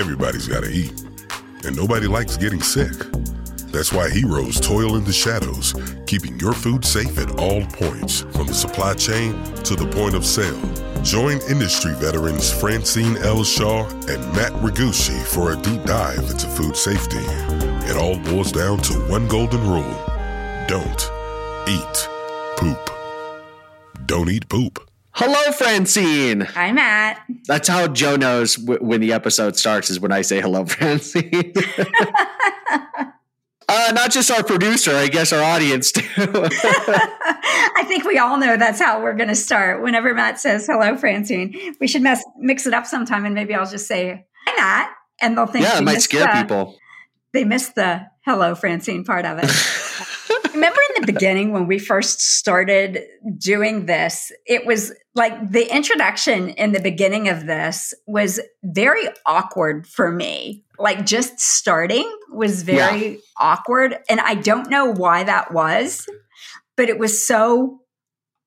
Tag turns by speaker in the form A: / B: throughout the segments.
A: Everybody's got to eat, and nobody likes getting sick. That's why heroes toil in the shadows, keeping your food safe at all points, from the supply chain to the point of sale. Join industry veterans Francine L. Shaw and Matt Ragucci for a deep dive into food safety. It all boils down to one golden rule don't eat poop. Don't eat poop.
B: Hello, Francine.
C: Hi, Matt.
B: That's how Joe knows w- when the episode starts is when I say hello, Francine. uh, not just our producer, I guess our audience too.
C: I think we all know that's how we're going to start. Whenever Matt says hello, Francine, we should mess, mix it up sometime, and maybe I'll just say hi, Matt, and they'll think
B: yeah, it might scare
C: the-
B: people.
C: They missed the hello, Francine part of it. The beginning when we first started doing this, it was like the introduction in the beginning of this was very awkward for me. Like just starting was very awkward. And I don't know why that was, but it was so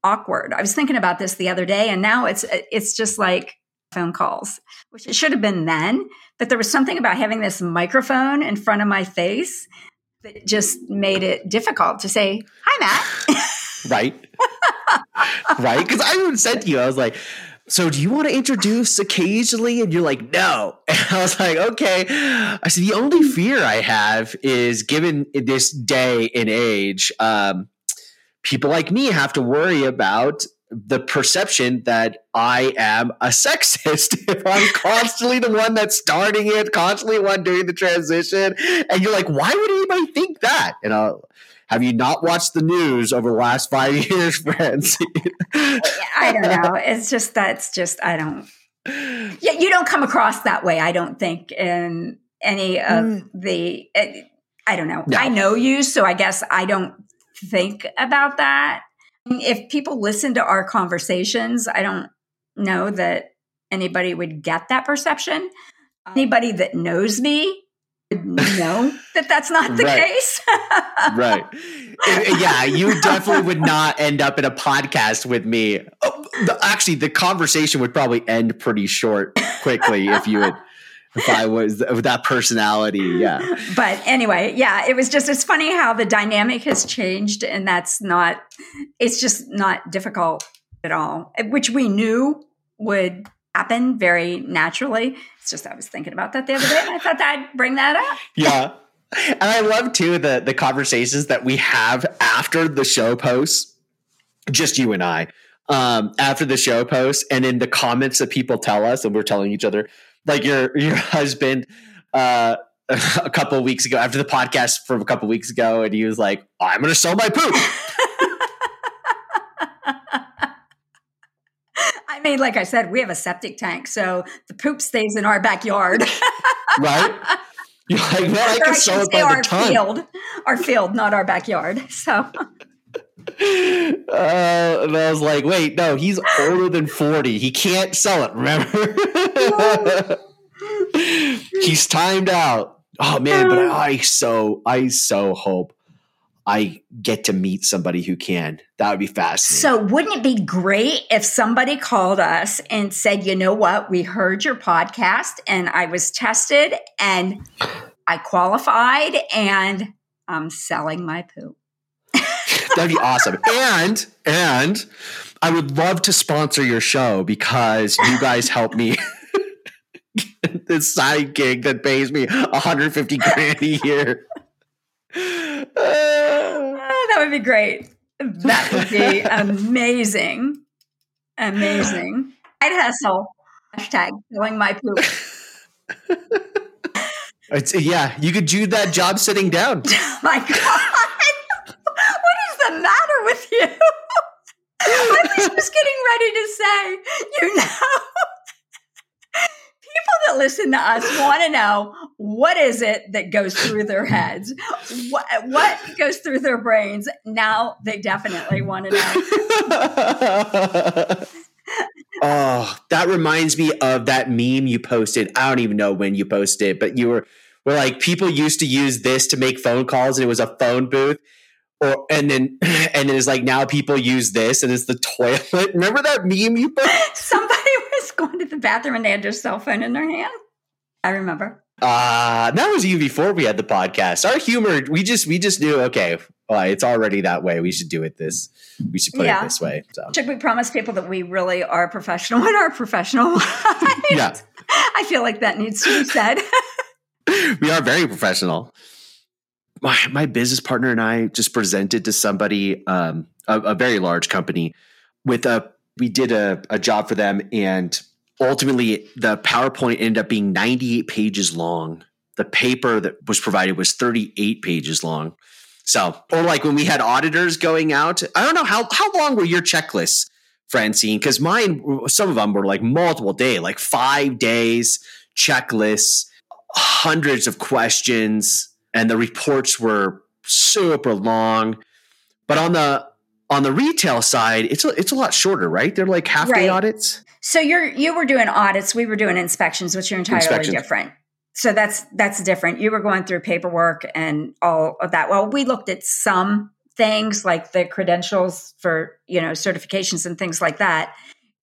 C: awkward. I was thinking about this the other day and now it's it's just like phone calls, which it should have been then, but there was something about having this microphone in front of my face that just made it difficult to say, "Hi Matt."
B: right? right? Because I even said to you, I was like, so do you want to introduce occasionally? And you're like, no. And I was like, okay. I said, the only fear I have is given this day and age, um, people like me have to worry about the perception that I am a sexist if I'm constantly the one that's starting it, constantly one doing the transition. And you're like, why would anybody think that? And I'll, have you not watched the news over the last five years, friends?
C: I don't know. It's just that's just I don't. Yeah, you don't come across that way. I don't think in any of
B: Mm.
C: the. eh, I don't know.
B: No.
C: I know you, so I guess I don't think about that. If people listen to our conversations, I don't know that anybody would get that perception. Anybody that knows me would know that that's not the
B: Right.
C: case.
B: right. Uh, Yeah, you definitely would not end up in a podcast with me. Oh, the- actually, the conversation would probably end pretty short, quickly if you would, if I was with that personality. Yeah.
C: but anyway, yeah, it was just it's funny how the dynamic has changed and that's not it's just not difficult at all, which we knew would happen very naturally. It's just I was thinking about that the other day and I thought I'd bring that up.
B: Yeah. And I love too the the conversations that we have after the show posts, just you and I, um, after the show posts, and in the comments that people tell us, and we're telling each other, like your your husband, uh, a couple of weeks ago after the podcast from a couple of weeks ago, and he was like, "I'm going to sell my poop."
C: I mean, like I said, we have a septic tank, so the poop stays in our backyard.
B: right? You're like, man, I can sell it by the ton.
C: field. Our field, not our backyard. So
B: Uh, and I was like, wait, no, he's older than 40. He can't sell it, remember? he's timed out. Oh man, but I so I so hope I get to meet somebody who can. That would be fascinating.
C: So, wouldn't it be great if somebody called us and said, you know what, we heard your podcast and I was tested and I qualified and I'm selling my poop?
B: That'd be awesome. And and I would love to sponsor your show because you guys help me get this side gig that pays me 150 grand a year. Uh,
C: Oh, that would be great. That would be amazing. Amazing. I'd hustle. Hashtag selling my poop.
B: it's, yeah, you could do that job sitting down.
C: my God. You? I was just getting ready to say, you know, people that listen to us want to know what is it that goes through their heads? What, what goes through their brains? Now they definitely want to know.
B: oh, that reminds me of that meme you posted. I don't even know when you posted but you were were like people used to use this to make phone calls and it was a phone booth. Or and then and it's like now people use this and it's the toilet. Remember that meme you put?
C: Somebody was going to the bathroom and they had their cell phone in their hand. I remember.
B: Uh, that was even before we had the podcast. Our humor, we just we just knew, okay, well, it's already that way. We should do it this. We should put
C: Yeah.
B: it this way. So
C: Should we promise people that we really are professional in our professional lives?
B: yeah,
C: I feel like that needs to be said.
B: we are very professional. My my business partner and I just presented to somebody, um, a, a very large company, with a we did a, a job for them, and ultimately the PowerPoint ended up being 98 pages long. The paper that was provided was 38 pages long. So, or like when we had auditors going out, I don't know how how long were your checklists, Francine? Because mine, some of them were like multiple day, like five days checklists, hundreds of questions, and the reports were super long. But on the on the retail side, it's a, it's a lot shorter, right? They're like half day
C: Right.
B: audits.
C: so you're you were doing audits, we were doing inspections, which are entirely different. So that's that's different. You were going through paperwork and all of that. Well, we looked at some things like the credentials for, you know, certifications and things like that.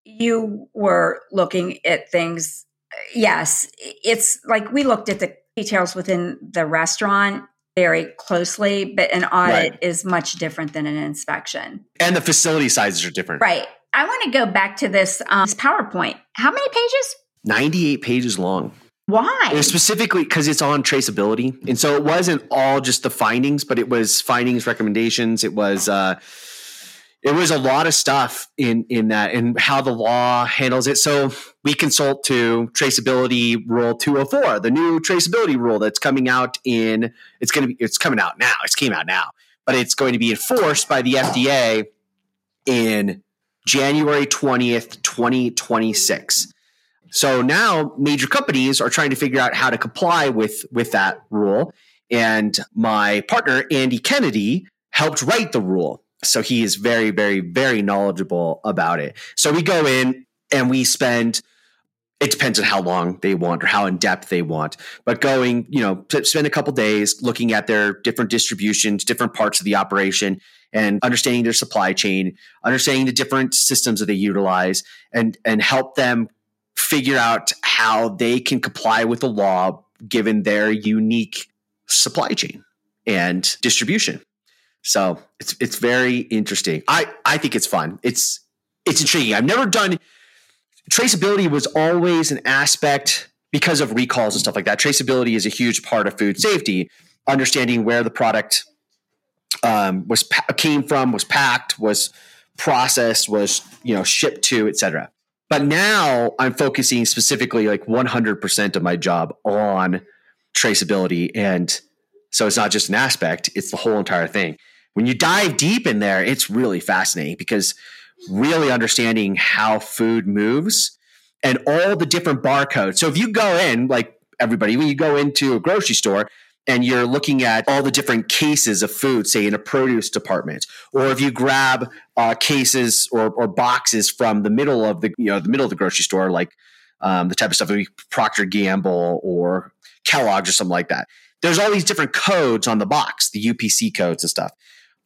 C: You were looking at things yes, it's like we looked at the details within the restaurant very closely, but an audit
B: Right.
C: is much different than an inspection.
B: And the facility sizes are different.
C: Right. I want to go back to this, um, this PowerPoint. How many pages?
B: 98 pages long.
C: Why?
B: Specifically because it's on traceability. And so it wasn't all just the findings, but it was findings, recommendations. It was uh it was a lot of stuff in in that and how the law handles it. So we consult to traceability rule 204, the new traceability rule that's coming out in it's gonna be it's coming out now. It's came out now, but it's going to be enforced by the FDA in January 20th, 2026. So now major companies are trying to figure out how to comply with with that rule. And my partner Andy Kennedy helped write the rule. So he is very, very, very knowledgeable about it. So we go in and we spend it depends on how long they want or how in depth they want. But going, you know, spend a couple days looking at their different distributions, different parts of the operation, and understanding their supply chain, understanding the different systems that they utilize, and and help them figure out how they can comply with the law given their unique supply chain and distribution. So it's it's very interesting. I I think it's fun. It's it's intriguing. I've never done traceability was always an aspect because of recalls and stuff like that. Traceability is a huge part of food safety. Understanding where the product um, was came from, was packed, was processed, was you know shipped to, etc. But now I'm focusing specifically like 100% of my job on traceability, and so it's not just an aspect; it's the whole entire thing. When you dive deep in there, it's really fascinating because really understanding how food moves and all the different barcodes. So if you go in, like everybody, when you go into a grocery store and you're looking at all the different cases of food, say in a produce department, or if you grab uh, cases or, or boxes from the middle of the you know the middle of the grocery store, like um, the type of stuff like Procter Gamble or Kellogg's or something like that. There's all these different codes on the box, the UPC codes and stuff.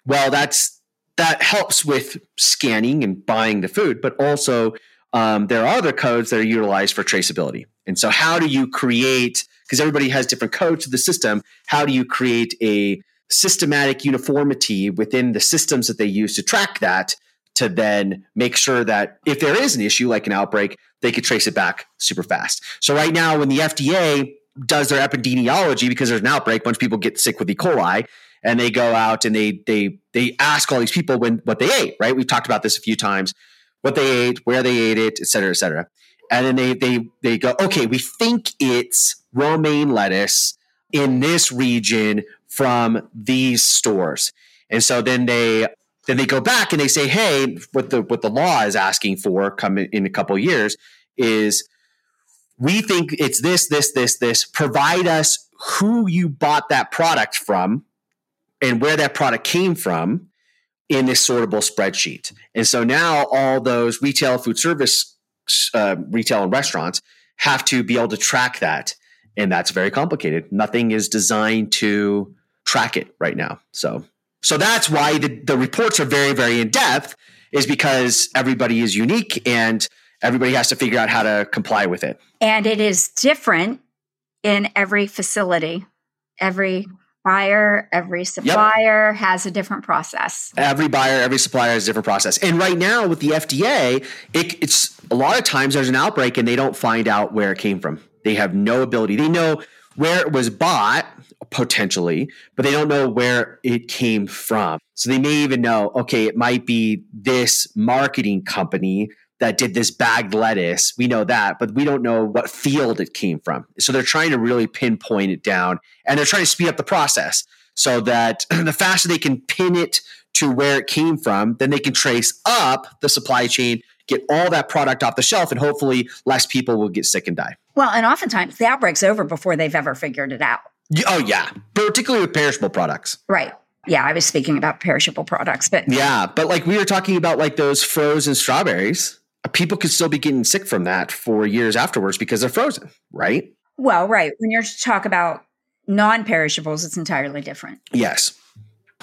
B: Well, that's that helps with scanning and buying the food, but also um, there are other codes that are utilized for traceability. And so, how do you create? Because everybody has different codes to the system. How do you create a systematic uniformity within the systems that they use to track that? To then make sure that if there is an issue like an outbreak, they could trace it back super fast. So right now, when the FDA does their epidemiology because there's an outbreak, a bunch of people get sick with E. coli, and they go out and they they they ask all these people when what they ate. Right? We've talked about this a few times. What they ate, where they ate it, et cetera, et cetera. And then they they they go, okay, we think it's romaine lettuce in this region from these stores. And so then they then they go back and they say, hey, what the what the law is asking for come in, a couple years is we think it's this, this, this, this. Provide us who you bought that product from and where that product came from in this sortable spreadsheet. And so now all those retail food service, uh, retail and restaurants have to be able to track that. And that's very complicated. Nothing is designed to track it right now. So, so that's why the, the reports are very, very in depth is because everybody is unique and everybody has to figure out how to comply with it.
C: And it is different in every facility. Every buyer, every supplier yep. has a different process.
B: Every buyer, every supplier has a different process. And right now with the FDA, it, it's a lot of times there's an outbreak and they don't find out where it came from. They have no ability. They know where it was bought potentially, but they don't know where it came from. So they may even know, okay, it might be this marketing company that did this bagged lettuce. We know that, but we don't know what field it came from. So they're trying to really pinpoint it down and they're trying to speed up the process so that the faster they can pin it to where it came from, then they can trace up the supply chain, get all that product off the shelf, and hopefully less people will get sick and die.
C: Well, and oftentimes the outbreak's over before they've ever figured it out.
B: Oh, yeah. Particularly with perishable products.
C: Right. Yeah, I was speaking about perishable products, but
B: yeah, but like we were talking about like those frozen strawberries people could still be getting sick from that for years afterwards because they're frozen, right?
C: Well, right. When you're talk about non-perishables, it's entirely different.
B: Yes.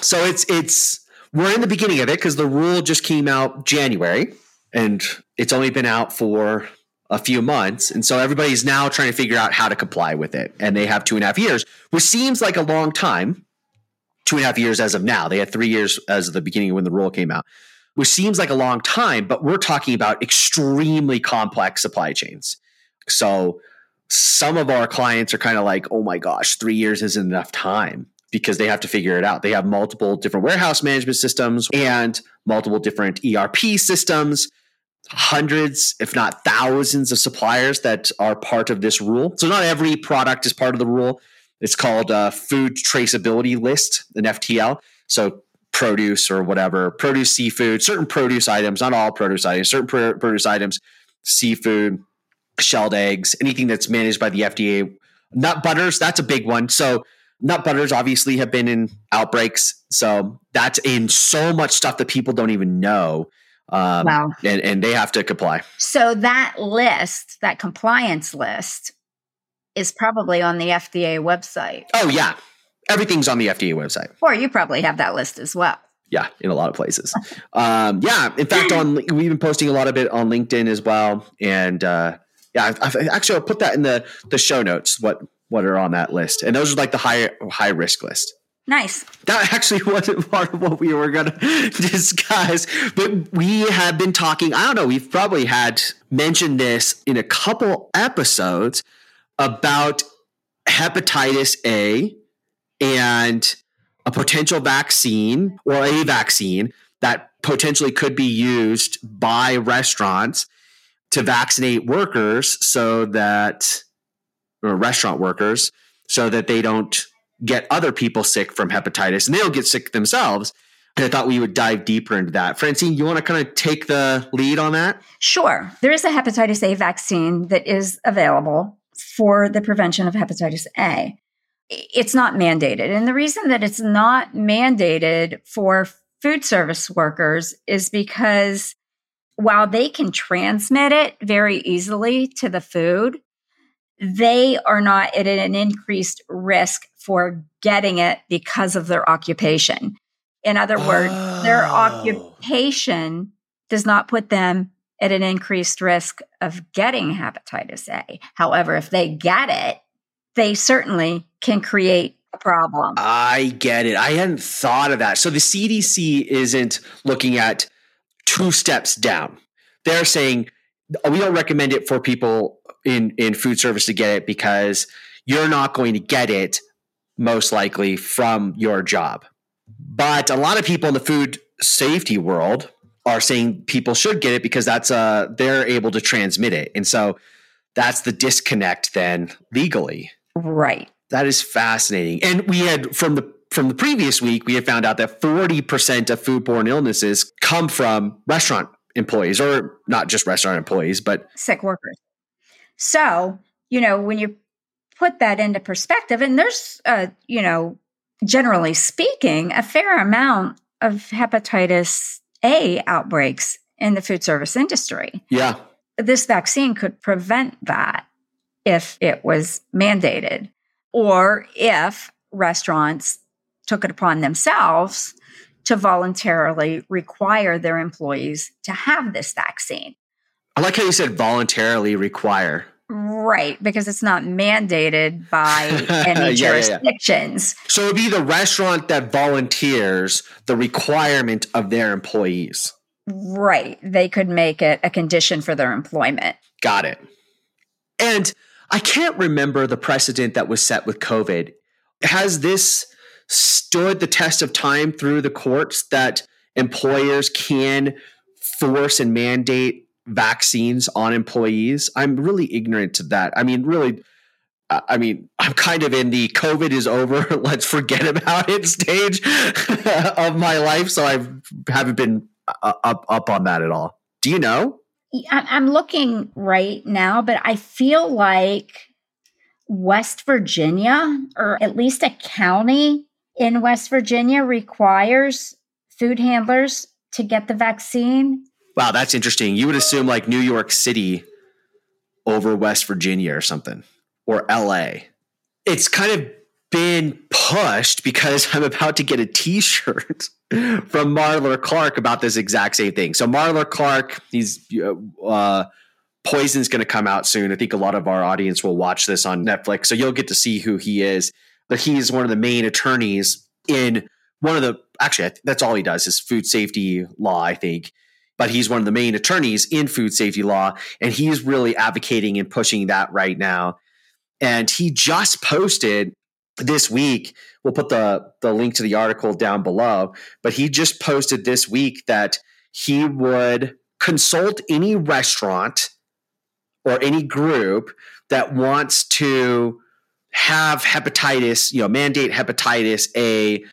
B: So it's it's we're in the beginning of it because the rule just came out January and it's only been out for a few months. And so everybody's now trying to figure out how to comply with it. And they have two and a half years, which seems like a long time. Two and a half years as of now. They had three years as of the beginning when the rule came out which seems like a long time, but we're talking about extremely complex supply chains. So some of our clients are kind of like, oh my gosh, three years isn't enough time because they have to figure it out. They have multiple different warehouse management systems and multiple different ERP systems, hundreds, if not thousands, of suppliers that are part of this rule. So not every product is part of the rule. It's called a food traceability list, an FTL. So produce or whatever, produce, seafood, certain produce items, not all produce items, certain pr- produce items, seafood, shelled eggs, anything that's managed by the FDA. Nut butters, that's a big one. So nut butters obviously have been in outbreaks. So that's in so much stuff that people don't even know. Um, wow. And, and they have to comply.
C: So that list, that compliance list, is probably on the FDA website.
B: Oh, yeah everything's on the FDA website.
C: Or you probably have that list as well.
B: Yeah, in a lot of places. um, yeah, in fact, on we've been posting a lot of it on LinkedIn as well, and uh, yeah, I've, I've actually I'll put that in the the show notes. What what are on that list, and those are like the high high risk list.
C: Nice.
B: That actually wasn't part of what we were going to discuss, but we have been talking. I don't know. We've probably had mentioned this in a couple episodes about hepatitis A and a potential vaccine or a vaccine that potentially could be used by restaurants to vaccinate workers so that or restaurant workers so that they don't get other people sick from hepatitis and they don't get sick themselves. And I thought we would dive deeper into that. Francine, you want to kind of take the lead on that?
C: Sure. There is a hepatitis A vaccine that is available for the prevention of hepatitis A it's not mandated. And the reason that it's not mandated for food service workers is because while they can transmit it very easily to the food, they are not at an increased risk for getting it because of their occupation. In other words, oh. their occupation does not put them at an increased risk of getting hepatitis A. However, if they get it, they certainly can create a problem.
B: I get it. I hadn't thought of that. So the CDC isn't looking at two steps down. They're saying we don't recommend it for people in in food service to get it because you're not going to get it most likely from your job. But a lot of people in the food safety world are saying people should get it because that's uh they're able to transmit it. And so that's the disconnect then legally.
C: Right.
B: That is fascinating. And we had from the from the previous week, we had found out that 40% of foodborne illnesses come from restaurant employees, or not just restaurant employees, but
C: sick workers. So, you know, when you put that into perspective, and there's, uh, you know, generally speaking, a fair amount of hepatitis A outbreaks in the food service industry.
B: Yeah.
C: This vaccine could prevent that if it was mandated or if restaurants took it upon themselves to voluntarily require their employees to have this vaccine.
B: I like how you said voluntarily require.
C: Right, because it's not mandated by any
B: Yeah, yeah, yeah.
C: jurisdictions.
B: So it'd be the restaurant that volunteers the requirement of their employees.
C: Right. They could make it a condition for their employment.
B: Got it. And I can't remember the precedent that was set with COVID. Has this stood the test of time through the courts that employers can force and mandate vaccines on employees? I'm really ignorant to that. I mean, really. I mean, I'm kind of in the COVID is over, let's forget about it stage of my life. So I haven't been uh, up up on that at all. Do you know?
C: I'm looking right now, but I feel like West Virginia, or at least a county in West Virginia, requires food handlers to get the vaccine.
B: Wow, that's interesting. You would assume like New York City over West Virginia or something, or LA. It's kind of been pushed because I'm about to get a T-shirt from Marler Clark about this exact same thing. So Marler Clark, he's uh, Poison's going to come out soon. I think a lot of our audience will watch this on Netflix, so you'll get to see who he is. But he's one of the main attorneys in one of the actually that's all he does is food safety law, I think. But he's one of the main attorneys in food safety law, and he's really advocating and pushing that right now. And he just posted this week. We'll put the the link to the article down below. But he just posted this week that he would consult any restaurant or any group that wants to have hepatitis, you know, mandate hepatitis A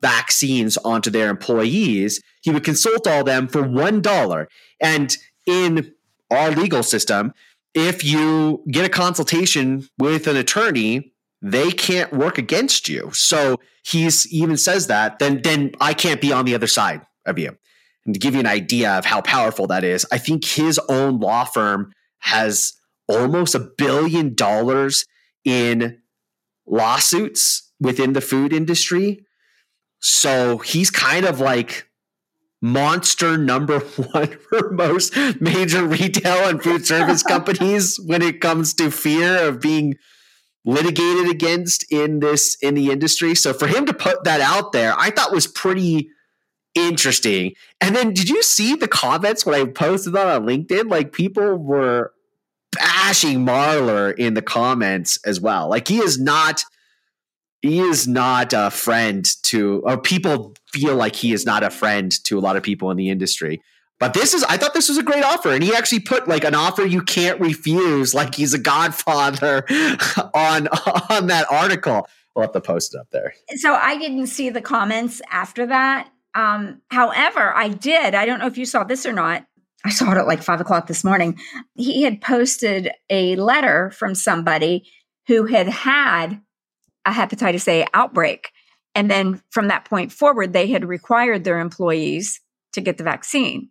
B: vaccines onto their employees, he would consult all them for one dollar. And in our legal system, if you get a consultation with an attorney, they can't work against you. So he's even says that, then then I can't be on the other side of you. And to give you an idea of how powerful that is, I think his own law firm has almost a billion dollars in lawsuits within the food industry. So he's kind of like monster number one for most major retail and food service companies when it comes to fear of being litigated against in this in the industry. So for him to put that out there, I thought was pretty interesting. And then did you see the comments when I posted that on LinkedIn? Like people were bashing Marler in the comments as well. Like he is not he is not a friend to or people feel like he is not a friend to a lot of people in the industry. But this is I thought this was a great offer and he actually put like an offer you can't refuse like he's a godfather on on that article. We'll have to post it up there.
C: So I didn't see the comments after that. Um, however, I did. I don't know if you saw this or not. I saw it at like five o'clock this morning. He had posted a letter from somebody who had had a hepatitis A outbreak. And then from that point forward, they had required their employees to get the vaccine.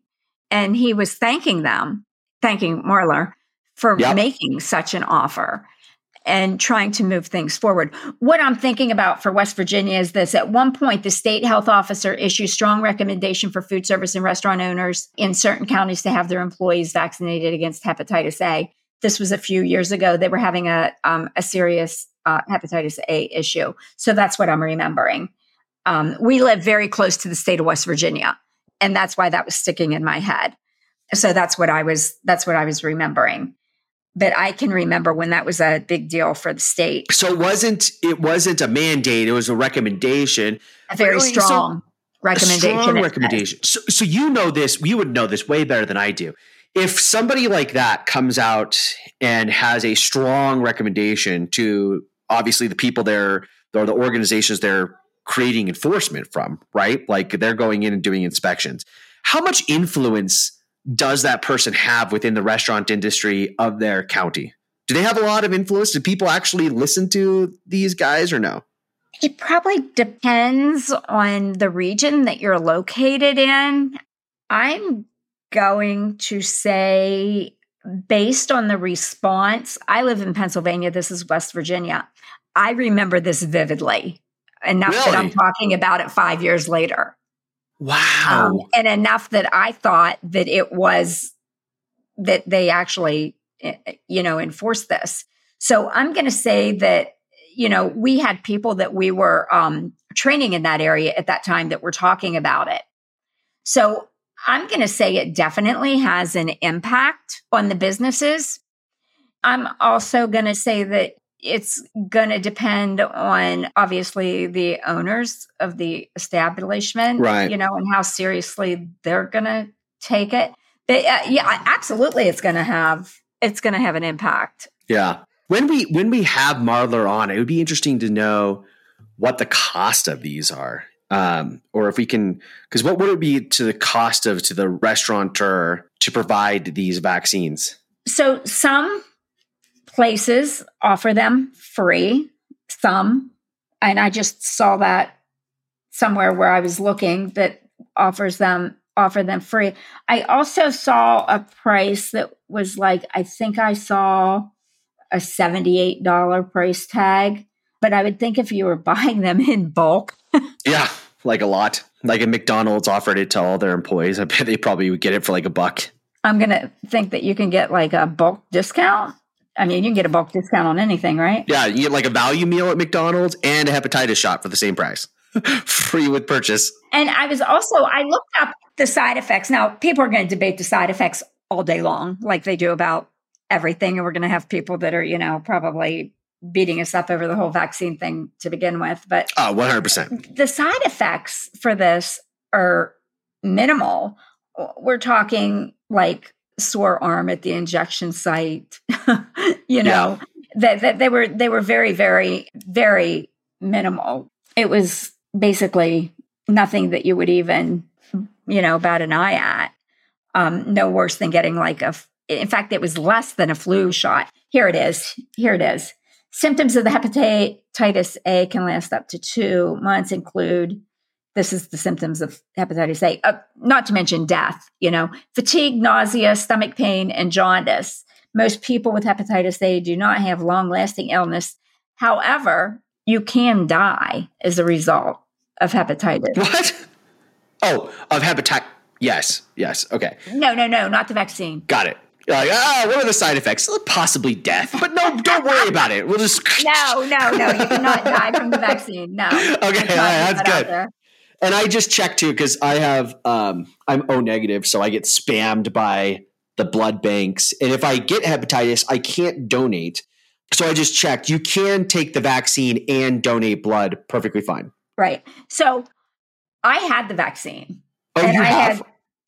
C: And he was thanking them, thanking Marler for
B: Yep.
C: making such an offer and trying to move things forward. What I'm thinking about for West Virginia is this at one point, the state health officer issued strong recommendation for food service and restaurant owners in certain counties to have their employees vaccinated against hepatitis A. This was a few years ago. They were having a, um, a serious uh, hepatitis A issue. So that's what I'm remembering. Um, we live very close to the state of West Virginia, and that's why that was sticking in my head. So that's what I was. That's what I was remembering. But I can remember when that was a big deal for the state.
B: So it wasn't it wasn't a mandate, it was a recommendation.
C: A very
B: Really? So-
C: strong recommendation.
B: A strong recommendation. So, so you know this, you would know this way better than I do. If somebody like that comes out and has a strong recommendation to obviously the people they're or the organizations they're creating enforcement from, right? Like they're going in and doing inspections. How much influence does that person have within the restaurant industry of their county? Do they have a lot of influence? Do people actually listen to these guys or no?
C: It probably depends on the region that you're located in. I'm going to say, based on the response, I live in Pennsylvania. This is West Virginia. I remember this vividly, enough that I'm talking about it five years later.
B: Wow.
C: Um, and enough that I thought that it was that they actually eh, you know, enforced this. So I'm going to say that, you know, we had people that we were um, training in that area at that time that were talking about it. So I'm going to say it definitely has an impact on the businesses. I'm also going to say that it's going to depend on obviously the owners of the establishment,
B: right?
C: You know, and how seriously they're going to take it. But uh, yeah, absolutely, it's going to have it's going to have an impact.
B: Yeah. When we when we have Marler on, it would be interesting to know what the cost of these are, um, or if we can, because what would it be to the cost of to the restaurateur to provide these vaccines?
C: So some places offer them free, some, and I just saw that somewhere where I was looking that offers them offer them free. I also saw a price that was like I think I saw a $78 price tag, but I would think if you were buying them in bulk.
B: yeah, like a lot. Like a McDonald's offered it to all their employees. I bet they probably would get it for like a buck.
C: I'm going to think that you can get like a bulk discount. I mean, you can get a bulk discount on anything, right?
B: Yeah, you get like a value meal at McDonald's and a hepatitis shot for the same price. Free with purchase.
C: And I was also, I looked up the side effects. Now, people are going to debate the side effects all day long, like they do about everything. And we're going to have people that are, you know, probably beating us up over the whole vaccine thing to begin with. But
B: uh, 100%.
C: The side effects for this are minimal. We're talking like sore arm at the injection site, you know, yeah. that, that they were, they were very, very, very minimal. It was basically nothing that you would even, you know, bat an eye at. Um, no worse than getting like a, in fact, it was less than a flu shot. Here it is. Here it is. Symptoms of the hepatitis A can last up to two months, include this is the symptoms of hepatitis A, uh, not to mention death, you know, fatigue, nausea, stomach pain, and jaundice. Most people with hepatitis A do not have long lasting illness. However, you can die as a result of hepatitis.
B: What? Oh, of hepatitis. Yes, yes. Okay.
C: No, no, no, not the vaccine.
B: Got it. You're like, ah, oh, what are the side effects? Possibly death, but no, don't worry about it. We'll just.
C: no, no, no. You cannot die from the vaccine. No.
B: Okay, all right, that's that good. And I just checked too because I have um, I'm O negative, so I get spammed by the blood banks, and if I get hepatitis, I can't donate. So I just checked. You can take the vaccine and donate blood perfectly fine.
C: Right. So I had the vaccine.
B: Oh, you I have? Had,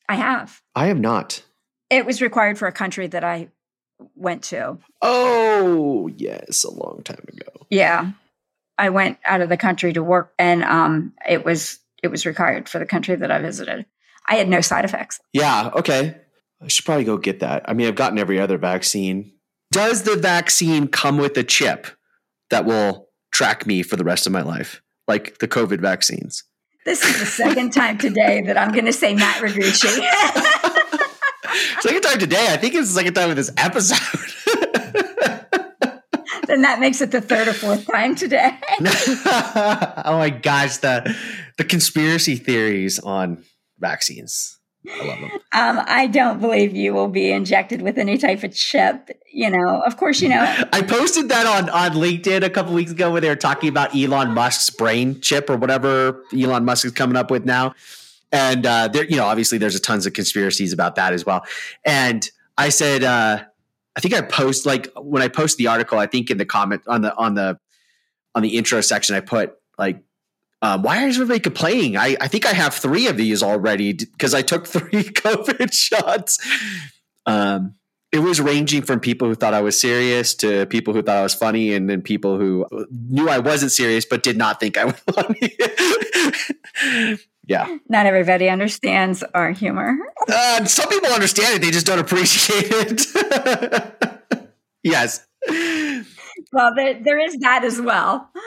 C: I have.
B: I have not.
C: It was required for a country that I went to.
B: Oh, yes, a long time ago.
C: Yeah. I went out of the country to work and um it was it was required for the country that I visited. I had no side effects.
B: Yeah, okay. I should probably go get that. I mean, I've gotten every other vaccine. Does the vaccine come with a chip that will track me for the rest of my life, like the COVID vaccines?
C: This is the second time today that I'm going to say Matt Ragucci.
B: second time today. I think it's the second time of this episode.
C: Then that makes it the third or fourth time today.
B: oh my gosh, the the conspiracy theories on vaccines. I love them.
C: Um, I don't believe you will be injected with any type of chip. You know, of course, you know.
B: I posted that on on LinkedIn a couple weeks ago where they were talking about Elon Musk's brain chip or whatever Elon Musk is coming up with now, and uh, there, you know, obviously there's a tons of conspiracies about that as well. And I said, uh, I think I post like when I post the article, I think in the comment on the on the on the intro section, I put like um, why is everybody complaining? I, I think I have three of these already because I took three COVID shots. Um, it was ranging from people who thought I was serious to people who thought I was funny, and then people who knew I wasn't serious but did not think I was funny. Yeah.
C: Not everybody understands our humor.
B: Uh, some people understand it, they just don't appreciate it. yes
C: well, there, there is that as well.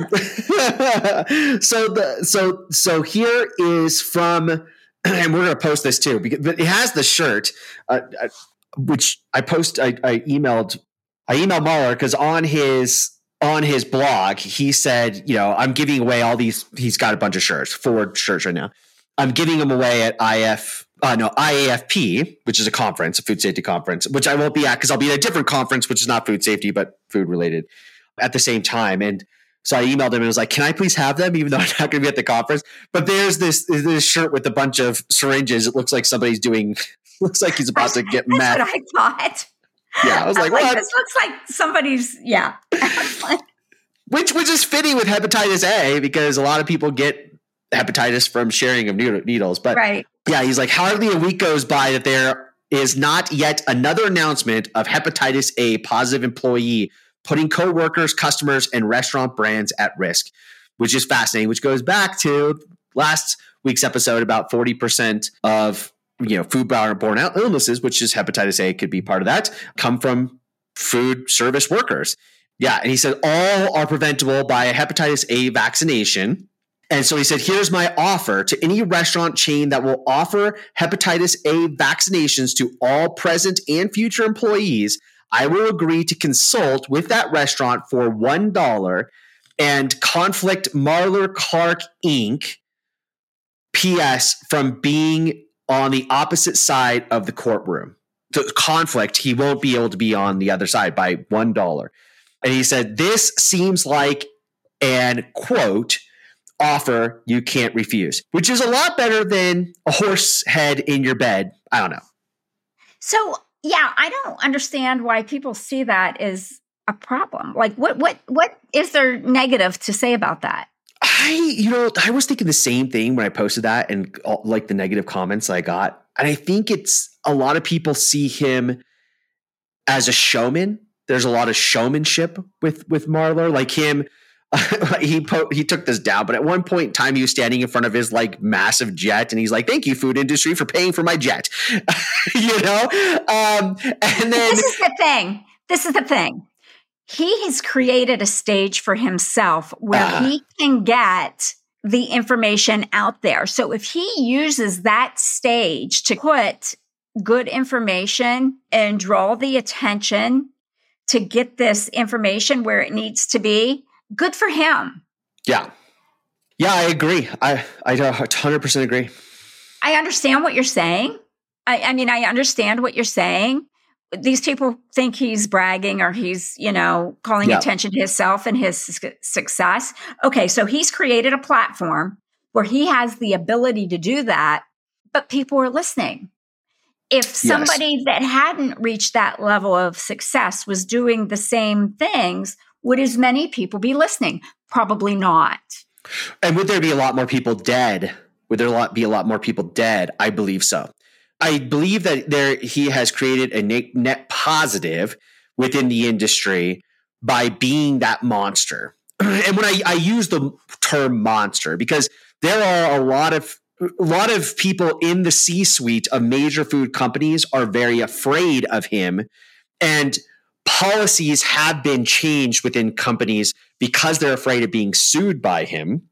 B: so the so so here is from, and we're going to post this too because it has the shirt, uh, uh, which I post. I, I emailed I emailed Marler because on his on his blog he said, you know, I'm giving away all these. He's got a bunch of shirts, four shirts right now. I'm giving them away at IF uh, no, IAFP, which is a conference, a food safety conference, which I won't be at because I'll be at a different conference, which is not food safety, but food related at the same time. And so I emailed him and was like, "Can I please have them, even though I'm not going to be at the conference?" But there's this this shirt with a bunch of syringes. It looks like somebody's doing. Looks like he's about to get
C: That's
B: mad.
C: what I thought.
B: Yeah, I was like,
C: like,
B: "What?"
C: this looks like somebody's. Yeah.
B: Which which is fitting with hepatitis A because a lot of people get hepatitis from sharing of needles. But
C: right.
B: yeah, he's like, hardly a week goes by that there is not yet another announcement of hepatitis A positive employee putting coworkers, customers, and restaurant brands at risk, which is fascinating. Which goes back to last week's episode about forty percent of you know foodborne illnesses, which is hepatitis A, could be part of that, come from food service workers. Yeah, and he said all are preventable by a hepatitis A vaccination. And so he said, here's my offer to any restaurant chain that will offer hepatitis A vaccinations to all present and future employees. I will agree to consult with that restaurant for $1 and conflict Marler Clark Inc. PS from being on the opposite side of the courtroom. The conflict, he won't be able to be on the other side by $1. And he said, This seems like an quote offer you can't refuse, which is a lot better than a horse head in your bed. I don't know.
C: So yeah, I don't understand why people see that as a problem. Like, what what what is there negative to say about that?
B: I, you know, I was thinking the same thing when I posted that and all, like the negative comments I got. And I think it's a lot of people see him as a showman. There's a lot of showmanship with with Marler, like him. he po- he took this down, but at one point in time, he was standing in front of his like massive jet, and he's like, "Thank you, food industry, for paying for my jet." you know, um, and then
C: This is the thing. This is the thing. He has created a stage for himself where
B: Ah.
C: he can get the information out there. So if he uses that stage to put good information and draw the attention to get this information where it needs to be, good for him.
B: yeah, yeah, I agree. I I 100 percent agree.
C: I understand what you're saying. I, I mean, I understand what you're saying. These people think he's bragging or he's, you know, calling
B: Yeah.
C: attention to himself and his su- success. Okay, so he's created a platform where he has the ability to do that, but people are listening. If somebody that hadn't reached that level of success was doing the same things, would as many people be listening? Probably not.
B: And would there be a lot more people dead? Would there be a lot more people dead? I believe so. I believe that there he has created a net, positive within the industry by being that monster. And when I, I use the term monster, because there are a lot of a lot of people in the C-suite of major food companies are very afraid of him, and policies have been changed within companies because they're afraid of being sued by him.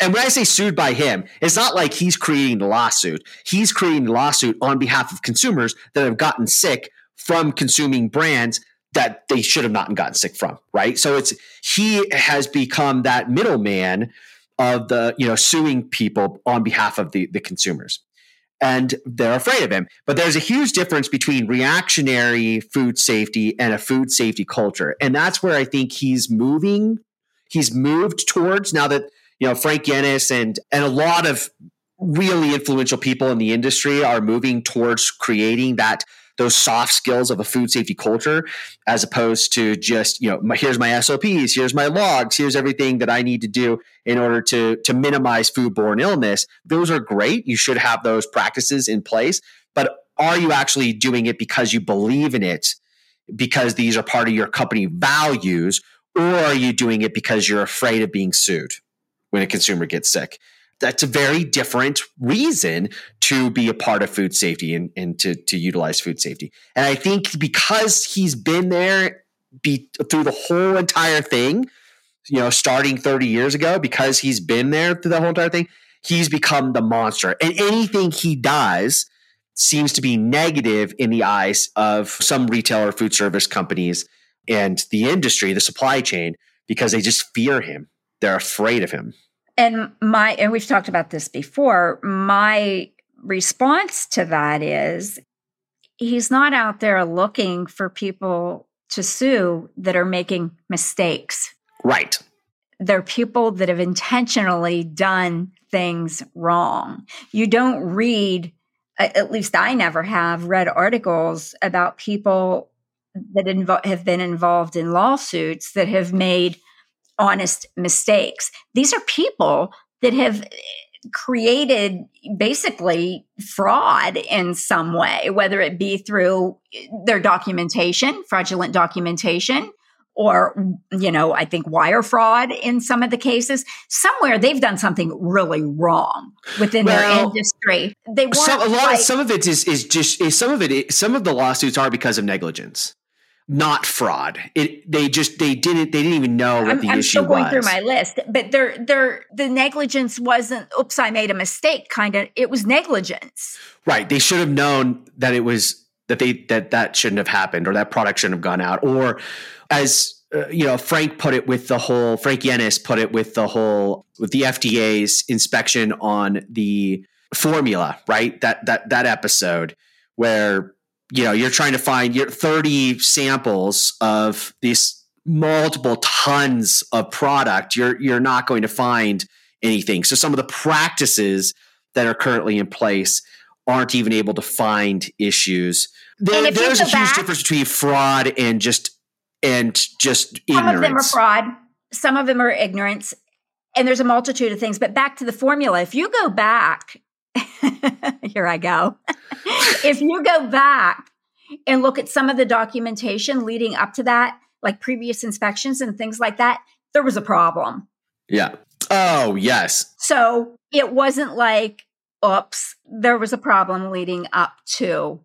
B: And when I say sued by him, it's not like he's creating the lawsuit. He's creating the lawsuit on behalf of consumers that have gotten sick from consuming brands that they should have not gotten sick from, right? So it's he has become that middleman of the, you know, suing people on behalf of the, the consumers. And they're afraid of him. But there's a huge difference between reactionary food safety and a food safety culture. And that's where I think he's moving. He's moved towards now that you know Frank Yiannas and and a lot of really influential people in the industry are moving towards creating that those soft skills of a food safety culture as opposed to just you know my, here's my SOPs here's my logs here's everything that I need to do in order to to minimize foodborne illness. Those are great. You should have those practices in place. But are you actually doing it because you believe in it because these are part of your company values or are you doing it because you're afraid of being sued when a consumer gets sick. That's a very different reason to be a part of food safety and, and to, to utilize food safety. And I think because he's been there be, through the whole entire thing, you know, starting 30 years ago, because he's been there through the whole entire thing, he's become the monster. And anything he does seems to be negative in the eyes of some retailer food service companies and the industry, the supply chain, because they just fear him. They're afraid of him.
C: And my and we've talked about this before. My response to that is he's not out there looking for people to sue that are making mistakes.
B: Right.
C: They're people that have intentionally done things wrong. You don't read, at least I never have read articles about people that invo- have been involved in lawsuits that have made honest mistakes. These are people that have created basically fraud in some way, whether it be through eh, their documentation, fraudulent documentation, or, you know, I think wire fraud in some of the cases. Somewhere they've done something really wrong within well, their industry. They
B: some, a lot like, of some of it is is just is some of it some of the lawsuits are because of negligence not fraud. It they just they didn't they didn't even know what
C: I'm,
B: the
C: I'm
B: issue
C: still going
B: was.
C: through my list, but there there the negligence wasn't oops I made a mistake kind of it was negligence.
B: Right. They should have known that it was that they that that shouldn't have happened or that product shouldn't have gone out or as uh, you know Frank put it with the whole Frank Yiannas put it with the whole with the FDA's inspection on the formula, right? That that that episode where you know you're trying to find your 30 samples of these multiple tons of product you're you're not going to find anything. So some of the practices that are currently in place aren't even able to find issues. There, there's a huge back, difference between fraud and just and just ignorance.
C: some of them are fraud some of them are ignorance and there's a multitude of things. But back to the formula if you go back here I go. if you go back and look at some of the documentation leading up to that, like previous inspections and things like that, there was a problem.
B: Yeah. Oh, yes.
C: So it wasn't like, oops, there was a problem leading up to.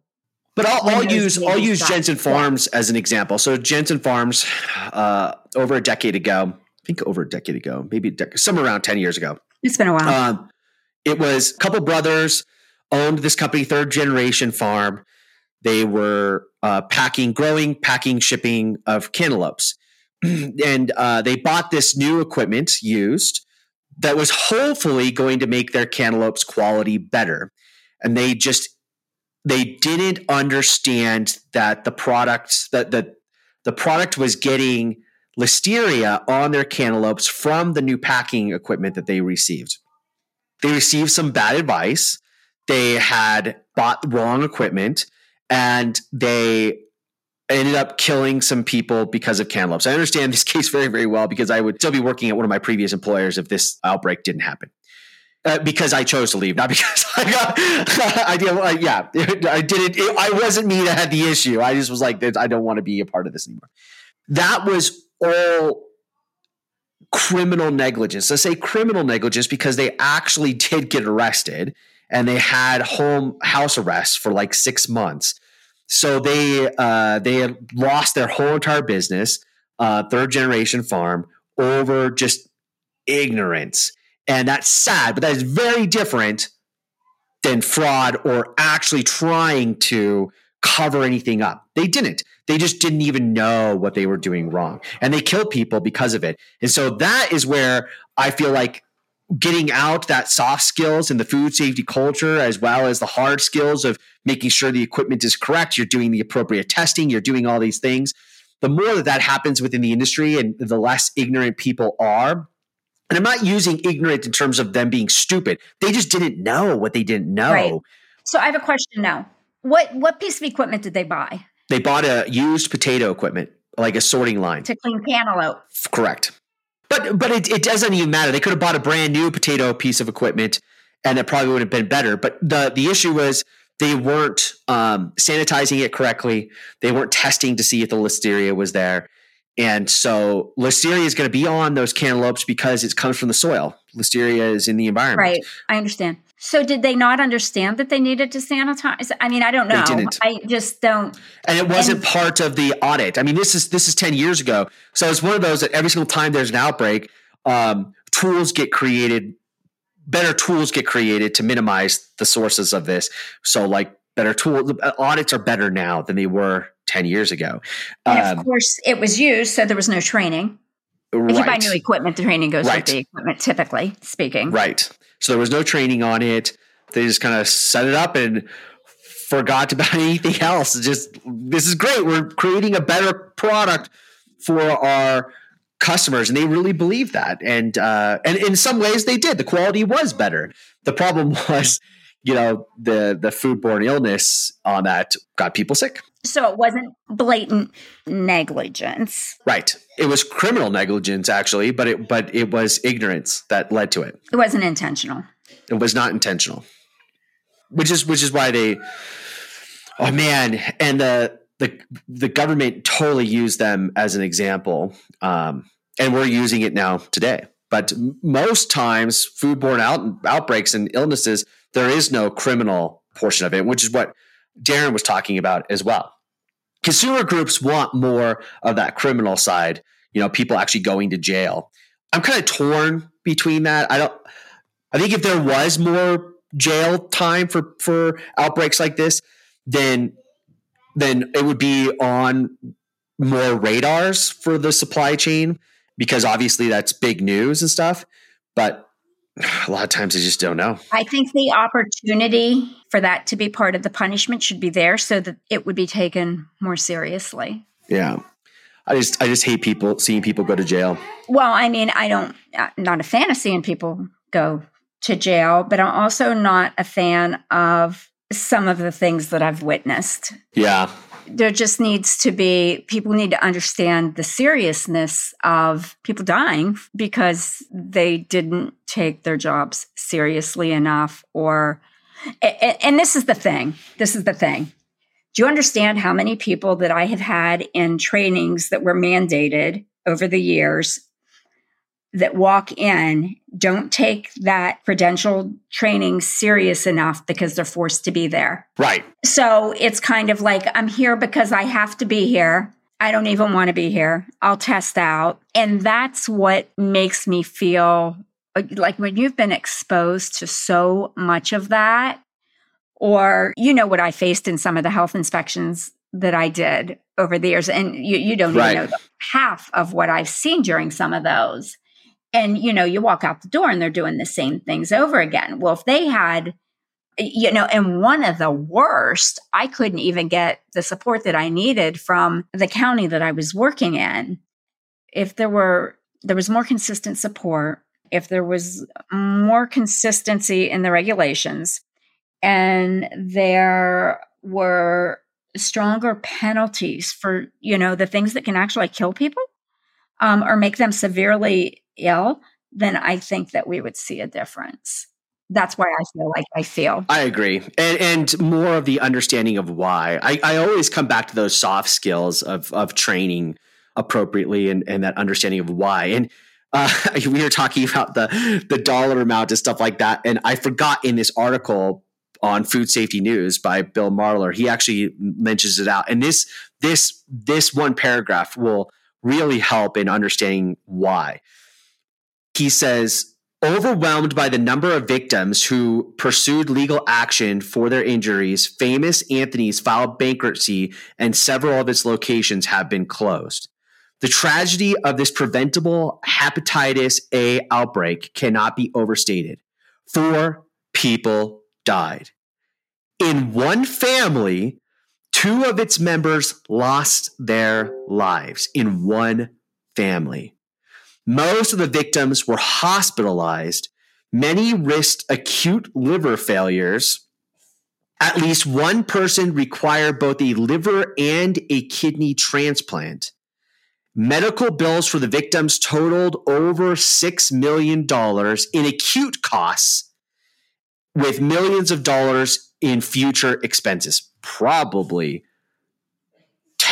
B: But I'll, I'll use I'll use Jensen Farms yeah. as an example. So Jensen Farms, uh, over a decade ago, I think over a decade ago, maybe de- somewhere around ten years ago.
C: It's been a while.
B: Um, it was a couple brothers owned this company, third generation farm. They were uh, packing, growing, packing, shipping of cantaloupes. and uh, they bought this new equipment used that was hopefully going to make their cantaloupes quality better. And they just they didn't understand that the product that the the product was getting listeria on their cantaloupes from the new packing equipment that they received. They received some bad advice. They had bought wrong equipment and they ended up killing some people because of cantaloupes. I understand this case very, very well because I would still be working at one of my previous employers if this outbreak didn't happen. Uh, because I chose to leave, not because I got, I did, uh, yeah, I didn't, it, I wasn't me that had the issue. I just was like, I don't want to be a part of this anymore. That was all criminal negligence. I say criminal negligence because they actually did get arrested and they had home house arrest for like six months. So they uh, they had lost their whole entire business, uh, third generation farm, over just ignorance, and that's sad. But that is very different than fraud or actually trying to cover anything up. They didn't. They just didn't even know what they were doing wrong, and they killed people because of it. And so that is where I feel like getting out that soft skills and the food safety culture as well as the hard skills of making sure the equipment is correct you're doing the appropriate testing you're doing all these things the more that that happens within the industry and the less ignorant people are. And i'm not using ignorant in terms of them being stupid. They just didn't know what they didn't know. Right.
C: so i have a question now. What what piece of equipment did they buy
B: they bought a used potato equipment like a sorting line
C: to clean cantaloupe
B: correct but but it, it doesn't even matter. They could have bought a brand new potato piece of equipment, and it probably would have been better. But the the issue was they weren't um, sanitizing it correctly. They weren't testing to see if the listeria was there. And so listeria is going to be on those cantaloupes because it comes from the soil. Listeria is in the environment.
C: Right. I understand. So did they not understand that they needed to sanitize? I mean, I don't know. They didn't. I just don't.
B: And it wasn't and, part of the audit. I mean, this is this is ten years ago. So it's one of those that every single time there's an outbreak, um, tools get created, better tools get created to minimize the sources of this. So like better tools, audits are better now than they were ten years ago.
C: And um, of course, it was used, so there was no training. Right. If you buy new equipment, the training goes right. with the equipment, typically speaking.
B: Right. So there was no training on it. They just kind of set it up and forgot about anything else. Just this is great. We're creating a better product for our customers, and they really believe that. And uh, and in some ways, they did. The quality was better. The problem was, you know, the the foodborne illness on that got people sick.
C: So it wasn't blatant negligence.
B: Right. It was criminal negligence actually, but it but it was ignorance that led to it.
C: It wasn't intentional.
B: It was not intentional. Which is which is why they Oh man, and the the the government totally used them as an example. Um, and we're using it now today. But most times foodborne out, outbreaks and illnesses there is no criminal portion of it, which is what Darren was talking about as well. Consumer groups want more of that criminal side, you know, people actually going to jail. I'm kind of torn between that. I don't I think if there was more jail time for for outbreaks like this, then then it would be on more radars for the supply chain because obviously that's big news and stuff. But a lot of times I just don't know.
C: I think the opportunity for that to be part of the punishment should be there so that it would be taken more seriously.
B: Yeah. I just I just hate people seeing people go to jail.
C: Well, I mean, I don't I'm not a fan of seeing people go to jail, but I'm also not a fan of some of the things that I've witnessed.
B: Yeah
C: there just needs to be people need to understand the seriousness of people dying because they didn't take their jobs seriously enough or and this is the thing this is the thing. Do you understand how many people that i have had in trainings that were mandated over the years that walk in don't take that credential training serious enough because they're forced to be there.
B: Right.
C: So it's kind of like, I'm here because I have to be here. I don't even want to be here. I'll test out. And that's what makes me feel like when you've been exposed to so much of that, or you know what I faced in some of the health inspections that I did over the years, and you, you don't right. even know half of what I've seen during some of those and you know you walk out the door and they're doing the same things over again. Well if they had you know and one of the worst i couldn't even get the support that i needed from the county that i was working in. If there were there was more consistent support if there was more consistency in the regulations and there were stronger penalties for you know the things that can actually kill people um, or make them severely ill, then I think that we would see a difference. That's why I feel like I feel.
B: I agree. And, and more of the understanding of why. I, I always come back to those soft skills of, of training appropriately and, and that understanding of why. And uh, we were talking about the, the dollar amount and stuff like that. And I forgot in this article on Food Safety News by Bill Marler, he actually mentions it out. And this this this one paragraph will really help in understanding why he says, overwhelmed by the number of victims who pursued legal action for their injuries, Famous Anthony's filed bankruptcy and several of its locations have been closed. The tragedy of this preventable hepatitis A outbreak cannot be overstated. Four people died. In one family, two of its members lost their lives in one family. Most of the victims were hospitalized. Many risked acute liver failures. At least one person required both a liver and a kidney transplant. Medical bills for the victims totaled over $6 million in acute costs, with millions of dollars in future expenses. Probably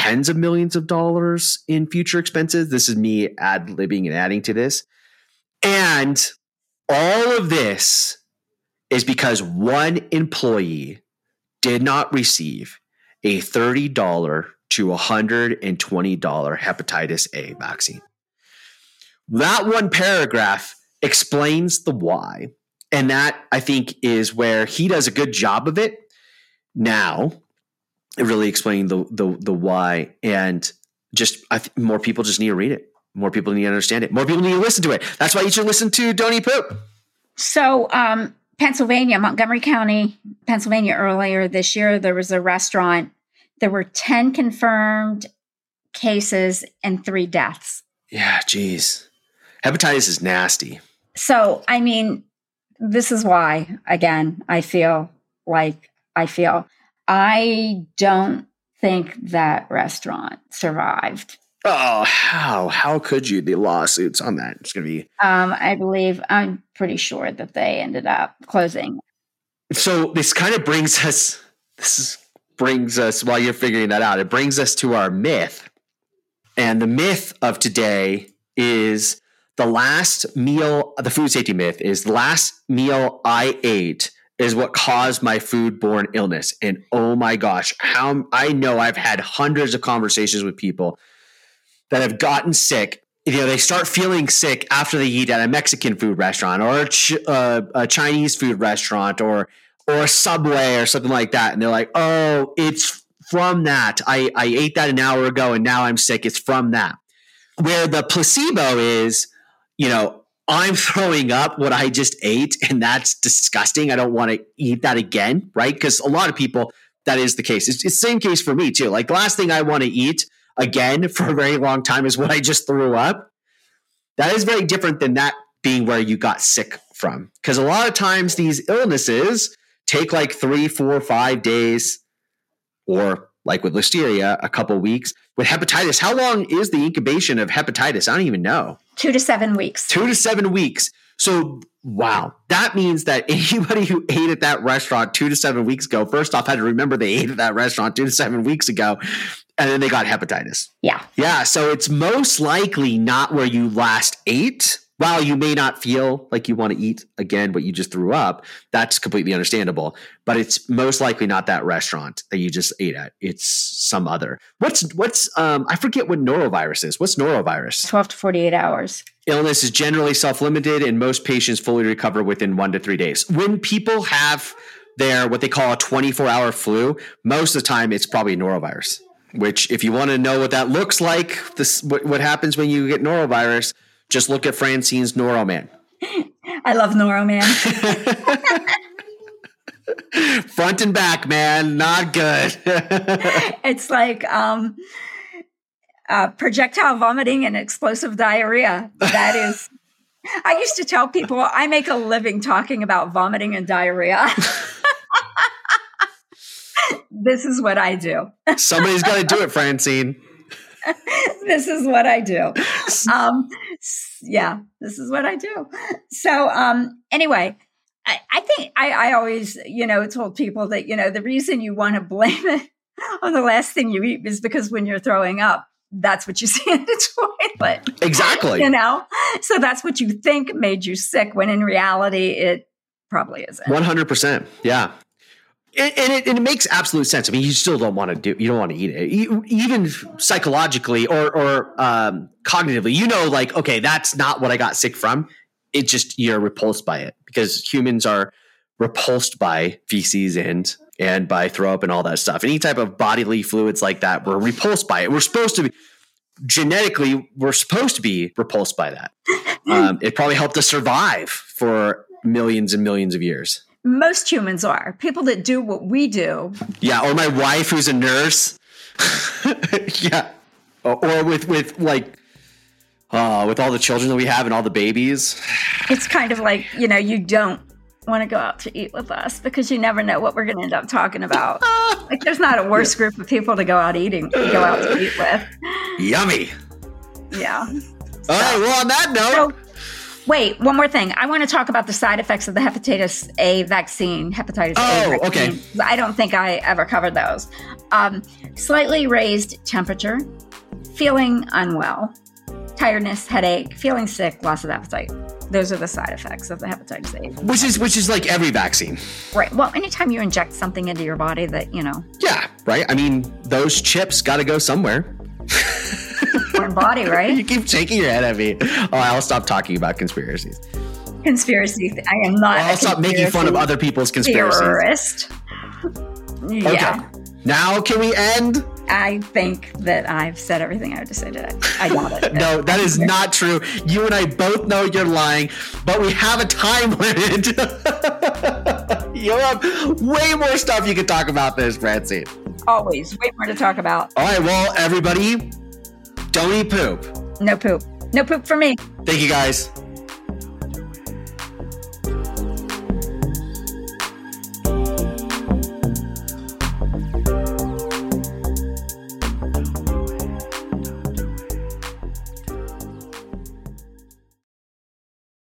B: tens of millions of dollars in future expenses. This is me ad libbing and adding to this. And all of this is because one employee did not receive a $30 to $120 hepatitis A vaccine. That one paragraph explains the why. And that I think is where he does a good job of it. Now, really explaining the the the why and just I th- more people just need to read it. More people need to understand it. More people need to listen to it. That's why you should listen to Don't Eat Poop.
C: So, um, Pennsylvania, Montgomery County, Pennsylvania, earlier this year, there was a restaurant. There were 10 confirmed cases and three deaths.
B: Yeah, geez. Hepatitis is nasty.
C: So, I mean, this is why, again, I feel like I feel I don't think that restaurant survived.
B: Oh, how? How could you? The lawsuits on that. It's going to be.
C: Um, I believe, I'm pretty sure that they ended up closing.
B: So this kind of brings us, this is, brings us, while you're figuring that out, it brings us to our myth. And the myth of today is the last meal, the food safety myth is the last meal I ate is what caused my foodborne illness. And oh my gosh, how I know I've had hundreds of conversations with people that have gotten sick. You know, they start feeling sick after they eat at a Mexican food restaurant or a, ch- uh, a Chinese food restaurant or or a Subway or something like that, and they're like, "Oh, it's from that. I I ate that an hour ago, and now I'm sick. It's from that." Where the placebo is, you know, I'm throwing up what I just ate, and that's disgusting. I don't want to eat that again, right? Because a lot of people, that is the case. It's, the same case for me too. Like the last thing I want to eat again for a very long time is what I just threw up. That is very different than that being where you got sick from. Because a lot of times these illnesses take like three, four, five days, or like with listeria, a couple weeks. With hepatitis, how long is the incubation of hepatitis? I don't even know.
C: Two to seven weeks.
B: Two to seven weeks. So, wow, that means that anybody who ate at that restaurant two to seven weeks ago, first off, had to remember they ate at that restaurant two to seven weeks ago, and then they got hepatitis.
C: Yeah.
B: Yeah. So it's most likely not where you last ate. While you may not feel like you want to eat again what you just threw up, that's completely understandable. But it's most likely not that restaurant that you just ate at. It's some other. What's what's um I forget what norovirus is. What's norovirus?
C: 12 to 48 hours.
B: Illness is generally self-limited and most patients fully recover within 1 to 3 days. When people have their what they call a 24-hour flu, most of the time it's probably norovirus. Which, if you want to know what that looks like, this what, what happens when you get norovirus, just look at Francine's Noroman.
C: I love Noroman.
B: Front and back, man, not good.
C: it's like um, uh, projectile vomiting and explosive diarrhea. That is. I used to tell people I make a living talking about vomiting and diarrhea. this is what I do.
B: Somebody's got to do it, Francine.
C: this is what I do. Um, yeah, this is what I do. So, um, anyway, I, I think I, I always, you know, told people that, you know, the reason you want to blame it on the last thing you eat is because when you're throwing up, that's what you see in the toilet.
B: Exactly.
C: You know, so that's what you think made you sick when in reality it probably isn't.
B: 100%. Yeah and, it, and it, makes absolute sense. I mean, you still don't want to do, you don't want to eat it, you, even psychologically or or um, cognitively. You know, like okay, that's not what I got sick from. It just you're repulsed by it because humans are repulsed by feces and and by throw up and all that stuff. Any type of bodily fluids like that, we're repulsed by it. We're supposed to be genetically, we're supposed to be repulsed by that. Um, it probably helped us survive for millions and millions of years
C: most humans are people that do what we do.
B: Yeah, or my wife who's a nurse. yeah, or with with like uh, with all the children that we have and all the babies.
C: It's kind of like you know you don't want to go out to eat with us because you never know what we're going to end up talking about. like there's not a worse group of people to go out eating, go out to eat with.
B: Yummy.
C: Yeah.
B: All so, right. Well, on that note. So,
C: Wait, one more thing. I want to talk about the side effects of the hepatitis A vaccine. Hepatitis
B: oh,
C: A.
B: Oh, okay.
C: I don't think I ever covered those. Um, slightly raised temperature, feeling unwell, tiredness, headache, feeling sick, loss of appetite. Those are the side effects of the hepatitis A.
B: Which is which is like every vaccine.
C: Right. Well, anytime you inject something into your body that you know.
B: Yeah. Right. I mean, those chips got to go somewhere.
C: foreign body, right?
B: you keep shaking your head at me. Oh, I'll stop talking about conspiracies.
C: Conspiracy. I am not.
B: I'll stop making fun of other people's conspiracies.
C: Terrorist.
B: Yeah. Okay. Now can we end?
C: I think that I've said everything I had to say today. I doubt it.
B: no, that is not true. You and I both know you're lying, but we have a time limit. you have way more stuff you can talk about this, Francine.
C: Always. Way more to talk about.
B: All right, well, everybody, don't eat poop.
C: No poop. No poop for me.
B: Thank you guys.